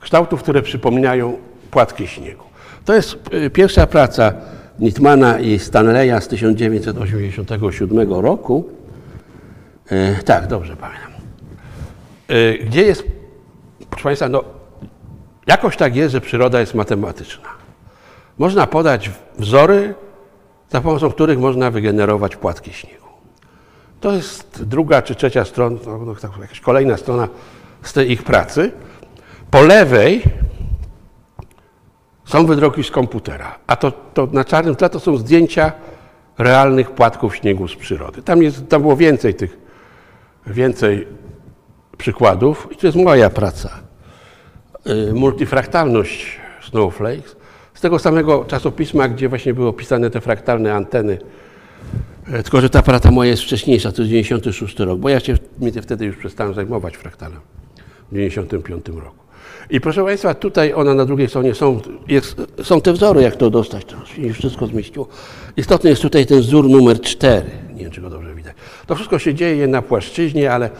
kształtów, które przypominają płatki śniegu. To jest y, pierwsza praca Nitmana i Stanleya z 1987 roku. E, tak, dobrze pamiętam. Gdzie jest, proszę Państwa, no, jakoś tak jest, że przyroda jest matematyczna. Można podać wzory, za pomocą których można wygenerować płatki śniegu. To jest druga czy trzecia strona, no, no, tak, jakaś kolejna strona z tej ich pracy. Po lewej są wydruki z komputera, a to, to na czarnym tle to są zdjęcia realnych płatków śniegu z przyrody. Tam, jest, tam było więcej tych, więcej przykładów i to jest moja praca. Y, Multifraktalność Snowflakes z tego samego czasopisma, gdzie właśnie były opisane te fraktalne anteny. E, Tylko, że ta praca moja jest wcześniejsza, to jest 96 rok, bo ja się wtedy już przestałem zajmować fraktalem w 95 roku. I proszę Państwa, tutaj ona na drugiej stronie są, jest, są te wzory, jak to dostać, to się wszystko zmieściło. Istotny jest tutaj ten wzór numer 4, nie wiem, czy go dobrze widać. To wszystko się dzieje na płaszczyźnie, ale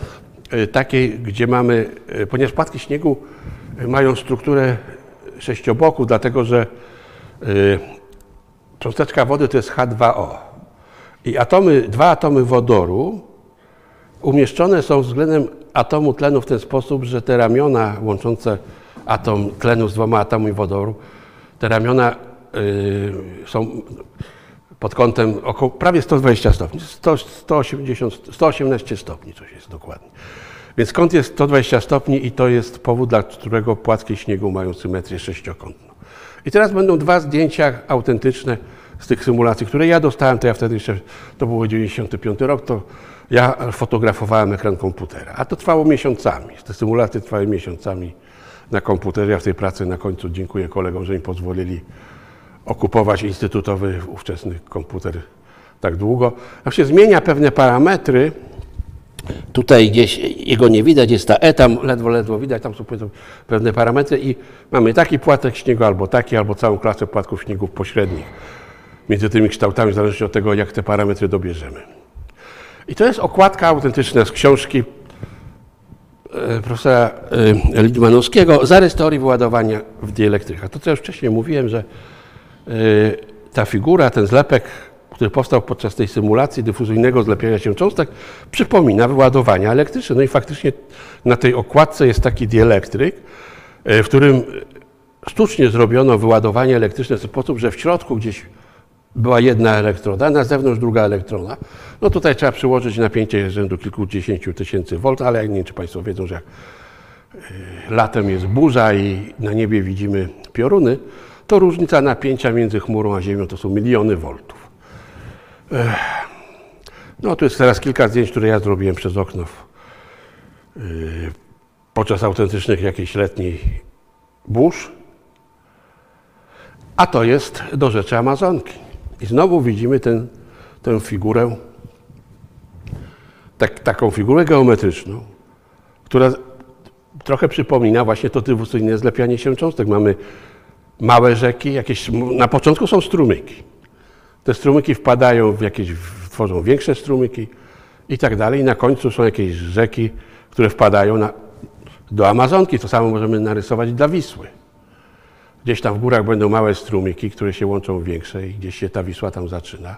e, takiej, gdzie mamy, e, ponieważ płatki śniegu mają strukturę sześcioboku, dlatego że e, cząsteczka wody to jest H2O. I atomy, dwa atomy wodoru umieszczone są względem atomu tlenu w ten sposób, że te ramiona łączące atom tlenu z dwoma atomami wodoru, te ramiona y, są pod kątem około prawie 120 stopni, 100, 180, 118 stopni coś jest dokładnie. Więc kąt jest 120 stopni i to jest powód, dla którego płatki śniegu mają symetrię sześciokątną. I teraz będą dwa zdjęcia autentyczne z tych symulacji, które ja dostałem, to ja wtedy jeszcze, to było 95 rok, to ja fotografowałem ekran komputera, a to trwało miesiącami. Te symulacje trwały miesiącami na komputerze. Ja w tej pracy na końcu dziękuję kolegom, że mi pozwolili okupować instytutowy ówczesny komputer tak długo. Tam się zmienia pewne parametry. Tutaj gdzieś jego nie widać, jest ta E, tam ledwo, ledwo widać, tam są pewne parametry i mamy taki płatek śniegu, albo taki, albo całą klasę płatków śniegów pośrednich między tymi kształtami, w zależności od tego, jak te parametry dobierzemy. I to jest okładka autentyczna z książki e, profesora e, Lidmanowskiego Zarys teorii wyładowania w dielektrykach. To, co już wcześniej mówiłem, że e, ta figura, ten zlepek, który powstał podczas tej symulacji dyfuzyjnego zlepiania się cząstek, przypomina wyładowania elektryczne. No i faktycznie na tej okładce jest taki dielektryk, e, w którym sztucznie zrobiono wyładowanie elektryczne w sposób, że w środku gdzieś była jedna elektroda, na zewnątrz druga elektrona. No tutaj trzeba przyłożyć napięcie rzędu kilkudziesięciu tysięcy volt, ale ja nie wiem, czy Państwo wiedzą, że jak y, latem jest burza i na niebie widzimy pioruny, to różnica napięcia między chmurą a Ziemią to są miliony voltów. No tu jest teraz kilka zdjęć, które ja zrobiłem przez okno yy, podczas autentycznych jakiejś letniej burz. A to jest do rzeczy Amazonki. I znowu widzimy ten, tę figurę, tak, taką figurę geometryczną, która trochę przypomina właśnie to dyfuzyjne zlepianie się cząstek. Mamy małe rzeki, jakieś, na początku są strumyki. Te strumyki wpadają w jakieś, tworzą większe strumyki i tak dalej. I na końcu są jakieś rzeki, które wpadają na, do Amazonki. To samo możemy narysować dla Wisły. Gdzieś tam w górach będą małe strumyki, które się łączą w większe i gdzieś się ta Wisła tam zaczyna.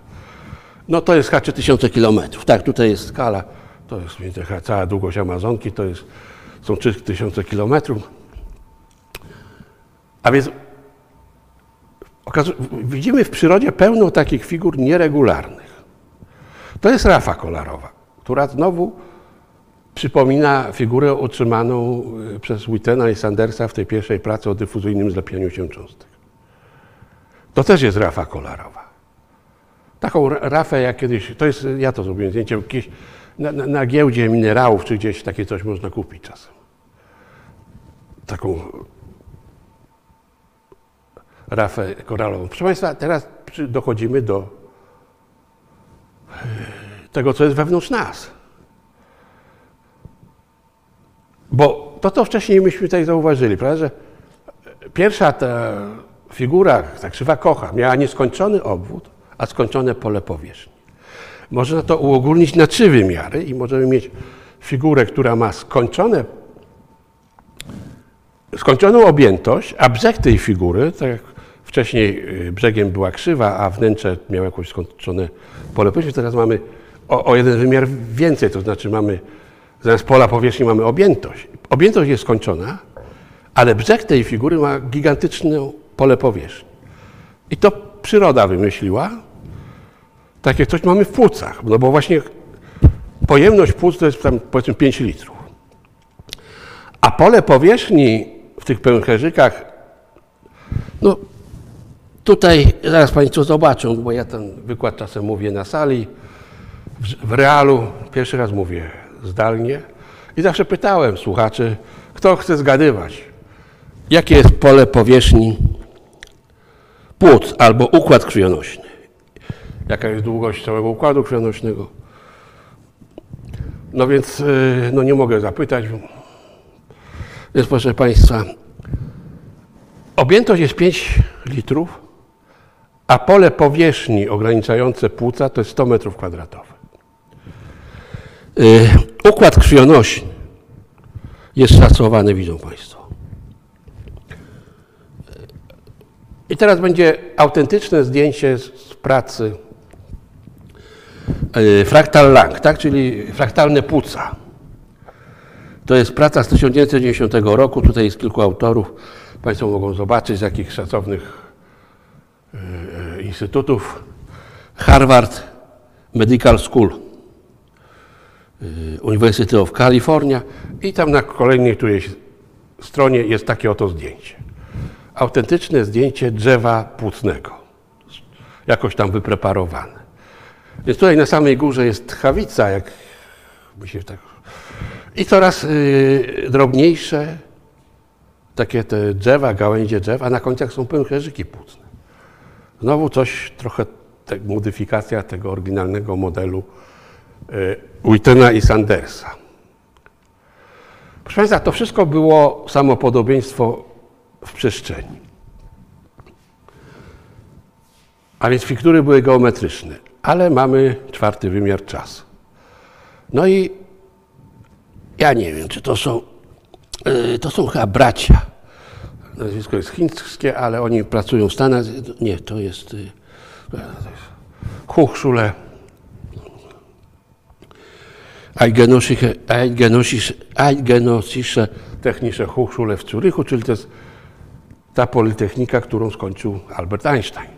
No to jest H3000 kilometrów. Tak, tutaj jest skala, to jest cała długość Amazonki, to jest, są 3000 kilometrów. A więc widzimy w przyrodzie pełno takich figur nieregularnych. To jest rafa kolorowa, która znowu przypomina figurę utrzymaną y, przez Wittena i Sandersa w tej pierwszej pracy o dyfuzyjnym zlepianiu się cząstek. To też jest rafa kolarowa. Taką rafę jak kiedyś, to jest, ja to zrobiłem zdjęcie, gdzieś na, na, na giełdzie minerałów, czy gdzieś takie coś można kupić czasem. Taką rafę koralową. Proszę Państwa, teraz dochodzimy do e, tego, co jest wewnątrz nas. Bo to, co wcześniej myśmy tutaj zauważyli, prawda, że pierwsza ta figura, ta krzywa kocha, miała nieskończony obwód, a skończone pole powierzchni. Można to uogólnić na trzy wymiary i możemy mieć figurę, która ma skończone, skończoną objętość, a brzeg tej figury, tak jak wcześniej y, brzegiem była krzywa, a wnętrze miało jakieś skończone pole powierzchni, teraz mamy o, o jeden wymiar więcej, to znaczy mamy zamiast pola powierzchni mamy objętość. Objętość jest skończona, ale brzeg tej figury ma gigantyczne pole powierzchni. I to przyroda wymyśliła, takie coś mamy w płucach, no bo właśnie pojemność płuc to jest tam powiedzmy 5 litrów. A pole powierzchni w tych pęcherzykach, no tutaj zaraz Państwo zobaczą, bo ja ten wykład czasem mówię na sali, w, w realu, pierwszy raz mówię zdalnie i zawsze pytałem słuchaczy, kto chce zgadywać, jakie jest pole powierzchni płuc albo układ krwionośny jaka jest długość całego układu krwionośnego. No więc y, no nie mogę zapytać. Więc proszę Państwa, objętość jest 5 litrów, a pole powierzchni ograniczające płuca to jest 100 metrów kwadratowych. Y, układ krwionośny jest szacowany, widzą Państwo. I teraz będzie autentyczne zdjęcie z pracy E, fraktal Lang, tak? czyli fraktalne płuca. To jest praca z 1990 roku. Tutaj jest kilku autorów. Państwo mogą zobaczyć, z jakich szacownych instytutów. Harvard Medical School, University of California i tam na kolejnej jest stronie jest takie oto zdjęcie. Autentyczne zdjęcie drzewa płucnego, jakoś tam wypreparowane. Więc tutaj na samej górze jest tchawica, jak się tak... I coraz y, drobniejsze takie te drzewa, gałęzie drzew, a na końcach są pęcherzyki płucne. Znowu coś, trochę te, modyfikacja tego oryginalnego modelu y, Whitena i Sandersa. Proszę Państwa, to wszystko było samopodobieństwo w przestrzeni. A więc figury były geometryczne ale mamy czwarty wymiar czasu. No i ja nie wiem, czy to są, e, to są chyba bracia. Nazwisko jest chińskie, ale oni pracują w Stanach. Nie, to jest, jest Hochschule Eidgenössische Technische Hochschule w Zurychu, czyli to jest ta politechnika, którą skończył Albert Einstein.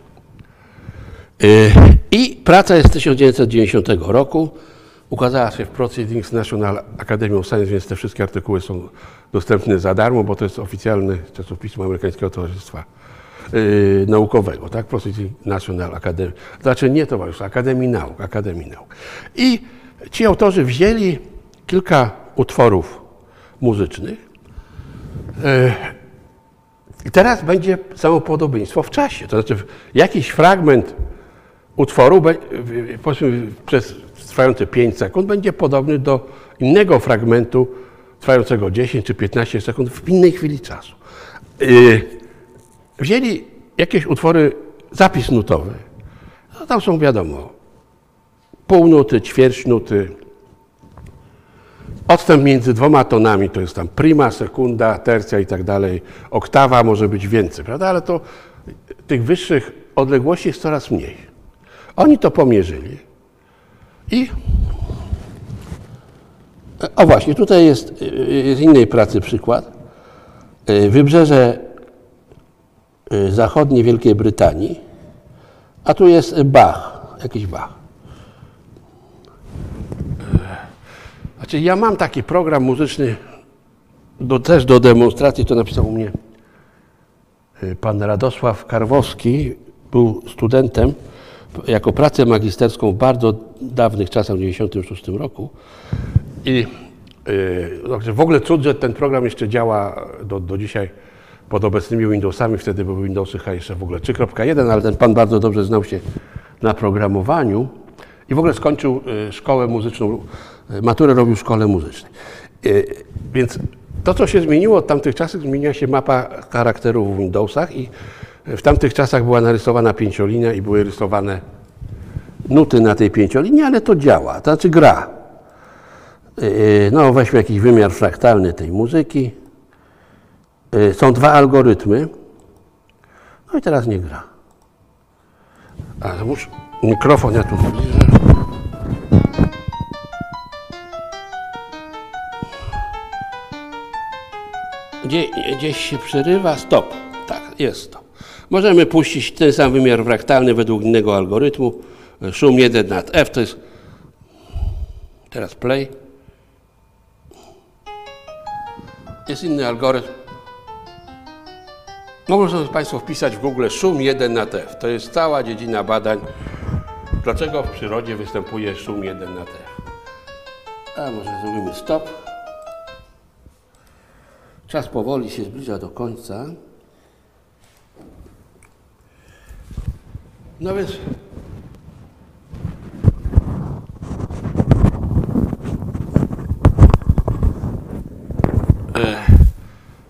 Y, I praca jest z 1990 roku. Ukazała się w Proceedings National Academy of Science, więc te wszystkie artykuły są dostępne za darmo, bo to jest oficjalny czasopismo Amerykańskiego Towarzystwa yy, Naukowego, tak? Proceedings National Academy. Znaczy nie Towarzystwa, Akademii Nauk, Akademii Nauk. I ci autorzy wzięli kilka utworów muzycznych. Yy, I teraz będzie samopodobieństwo w czasie. To znaczy jakiś fragment utworu, powiedzmy przez trwające 5 sekund, będzie podobny do innego fragmentu trwającego 10 czy 15 sekund w innej chwili czasu. Y, wzięli jakieś utwory, zapis nutowy. No tam są wiadomo, pół nuty, ćwierć nuty. Odstęp między dwoma tonami to jest tam prima, sekunda, tercja i tak dalej. Oktawa może być więcej, prawda? Ale to tych wyższych odległości jest coraz mniej. Oni to pomierzyli i o właśnie, tutaj jest z innej pracy przykład. Wybrzeże y, zachodnie Wielkiej Brytanii, a tu jest Bach, jakiś Bach. Znaczy ja mam taki program muzyczny do, też do demonstracji, to napisał u mnie pan Radosław Karwowski, był studentem jako pracę magisterską w bardzo dawnych czasach, w 1996 roku. I yy, w ogóle cud, że ten program jeszcze działa do, do dzisiaj pod obecnymi Windowsami. Wtedy były Windowsy chyba jeszcze w ogóle 3.1, ale ten pan bardzo dobrze znał się na programowaniu i w ogóle skończył y, szkołę muzyczną, y, maturę robił w szkole muzycznej. Y, więc to, co się zmieniło od tamtych czasów, zmieniła się mapa charakterów w Windowsach i w tamtych czasach była narysowana pięciolinia i były rysowane nuty na tej pięciolinie, ale to działa, to znaczy gra. No, weźmy jakiś wymiar fraktalny tej muzyki. Są dwa algorytmy. No i teraz nie gra. Ale muszę... Mikrofon ja tu zbliżę. Gdzie, gdzieś się przerywa, stop. Tak, jest to. Możemy puścić ten sam wymiar fraktalny według innego algorytmu. Szum 1 nad F to jest. Teraz play. Jest inny algorytm. Mogą sobie Państwo wpisać w Google szum 1 nad F. To jest cała dziedzina badań Dlaczego w przyrodzie występuje szum 1 na T? A może zrobimy stop. Czas powoli się zbliża do końca. No więc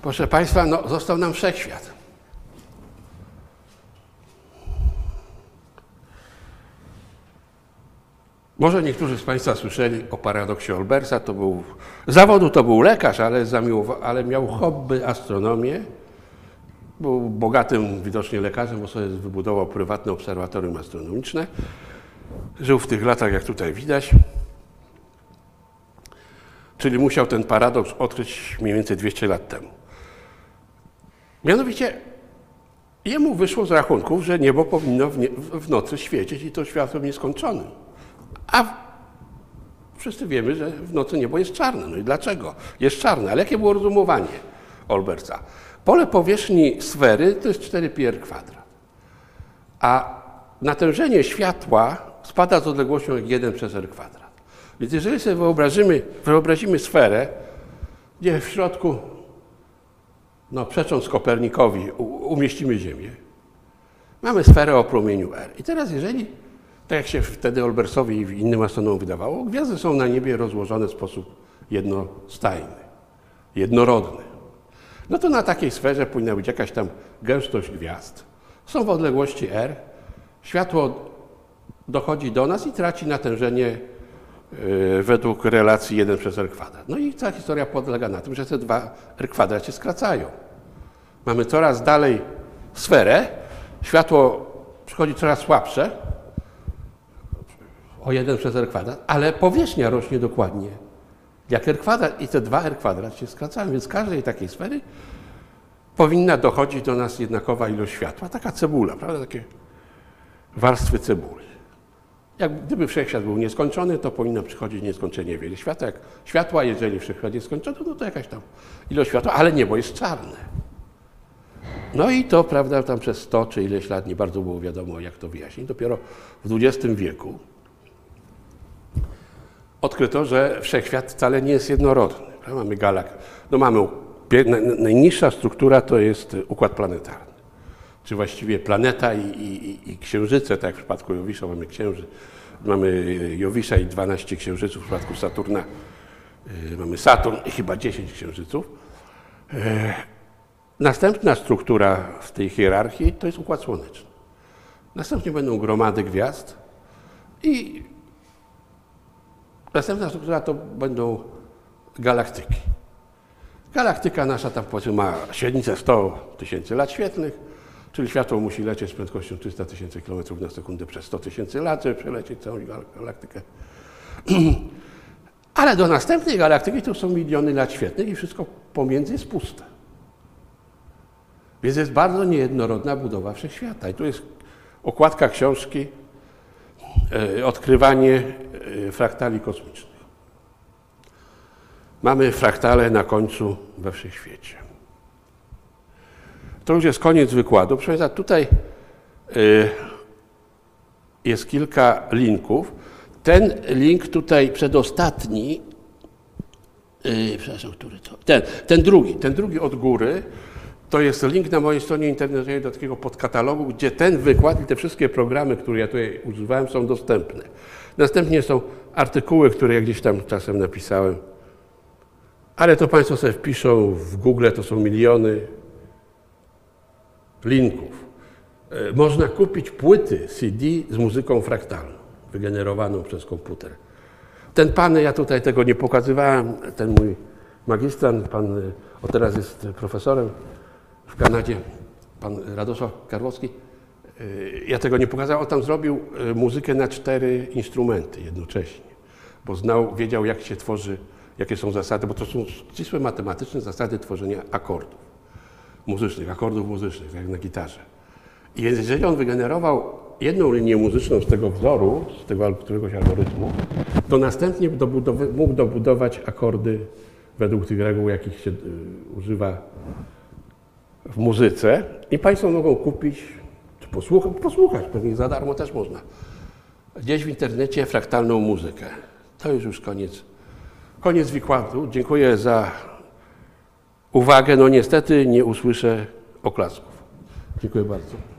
proszę Państwa, no, został nam wszechświat. Może niektórzy z Państwa słyszeli o paradoksie Olbersa. To był, zawodu to był lekarz, ale, ale miał hobby astronomię. Był bogatym widocznie lekarzem, bo sobie wybudował prywatne obserwatorium astronomiczne. Żył w tych latach, jak tutaj widać. Czyli musiał ten paradoks odkryć mniej więcej 200 lat temu. Mianowicie jemu wyszło z rachunków, że niebo powinno w, nie, w nocy świecić i to światłem nieskończonym. A wszyscy wiemy, że w nocy niebo jest czarne. No i dlaczego? Jest czarne. Ale jakie było rozumowanie Olberca? Pole powierzchni sfery to jest 4πr kwadrat. A natężenie światła spada z odległością jak 1 przez r kwadrat. Więc jeżeli sobie wyobrazimy, wyobrazimy sferę, gdzie w środku, no przecząc Kopernikowi, umieścimy Ziemię, mamy sferę o promieniu r. I teraz jeżeli tak jak się wtedy Olbersowi i innym astronomom wydawało, gwiazdy są na niebie rozłożone w sposób jednostajny, jednorodny. No to na takiej sferze powinna być jakaś tam gęstość gwiazd. Są w odległości r. Światło dochodzi do nas i traci natężenie według relacji 1 przez r kwadrat. No i cała historia polega na tym, że te dwa r kwadrat się skracają. Mamy coraz dalej sferę, światło przychodzi coraz słabsze, o 1 przez r kwadrat, ale powierzchnia rośnie dokładnie jak r kwadrat i te dwa r kwadrat się skracają, więc każdej takiej sfery powinna dochodzić do nas jednakowa ilość światła, taka cebula, prawda, takie warstwy cebuli. Jak gdyby wszechświat był nieskończony, to powinno przychodzić nieskończenie wiele światła. Jak światła, jeżeli wszechświat jest skończony, no to jakaś tam ilość światła, ale niebo jest czarne. No i to, prawda, tam przez 100 czy ileś lat nie bardzo było wiadomo, jak to wyjaśnić. Dopiero w XX wieku odkryto, że wszechświat wcale nie jest jednorodny. Mamy galak, no mamy najniższa struktura to jest układ planetarny. Czy właściwie planeta i, i, i księżyce, tak jak w przypadku Jowisza mamy księżyc, mamy Jowisza i 12 księżyców, w przypadku Saturna y, mamy Saturn i chyba 10 księżyców. E, następna struktura w tej hierarchii to jest układ słoneczny. Następnie będą gromady gwiazd i Następna struktura to będą galaktyki. Galaktyka nasza tam ma średnicę 100 tysięcy lat świetlnych, czyli światło musi lecieć z prędkością 300 tysięcy km na sekundę przez 100 tysięcy lat, żeby przelecieć całą galaktykę. Ale do następnej galaktyki to są miliony lat świetlnych i wszystko pomiędzy jest puste. Więc jest bardzo niejednorodna budowa wszechświata. I tu jest okładka książki E, odkrywanie e, fraktali kosmicznych. mamy fraktale na końcu we wszechświecie. To już jest koniec wykładu. Proszę Państwa, tutaj y, jest kilka linków. Ten link tutaj przedostatni, yy, przepraszam, który to? Ten, ten drugi, ten drugi od góry, to jest link na mojej stronie internetowej do takiego podkatalogu, gdzie ten wykład i te wszystkie programy, które ja tutaj używałem, są dostępne. Następnie są artykuły, które ja gdzieś tam czasem napisałem, ale to Państwo sobie wpiszą w Google, to są miliony linków. E, Można kupić płyty CD z muzyką fraktalną, wygenerowaną przez komputer. Ten pan, ja tutaj tego nie pokazywałem, ten mój magistrant, pan, y, o teraz jest profesorem w Kanadzie, pan Radosław Karłowski, y, ja tego nie pokazałem, on tam zrobił muzykę na cztery instrumenty jednocześnie, bo znał, wiedział jak się tworzy, jakie są zasady, bo to są ścisłe matematyczne zasady tworzenia akordów muzycznych, akordów muzycznych, jak na gitarze. I jeżeli on wygenerował jedną linię muzyczną z tego wzoru, z tego któregoś algorytmu, to następnie mógł dobudować akordy według tych reguł, jakich się y, używa w muzyce. I Państwo mogą kupić, czy posłuchać, posłuchać, pewnie za darmo też można, gdzieś w internecie fraktalną muzykę. To już już koniec, koniec wykładu. Dziękuję za uwagę. No niestety nie usłyszę oklasków. Dziękuję bardzo.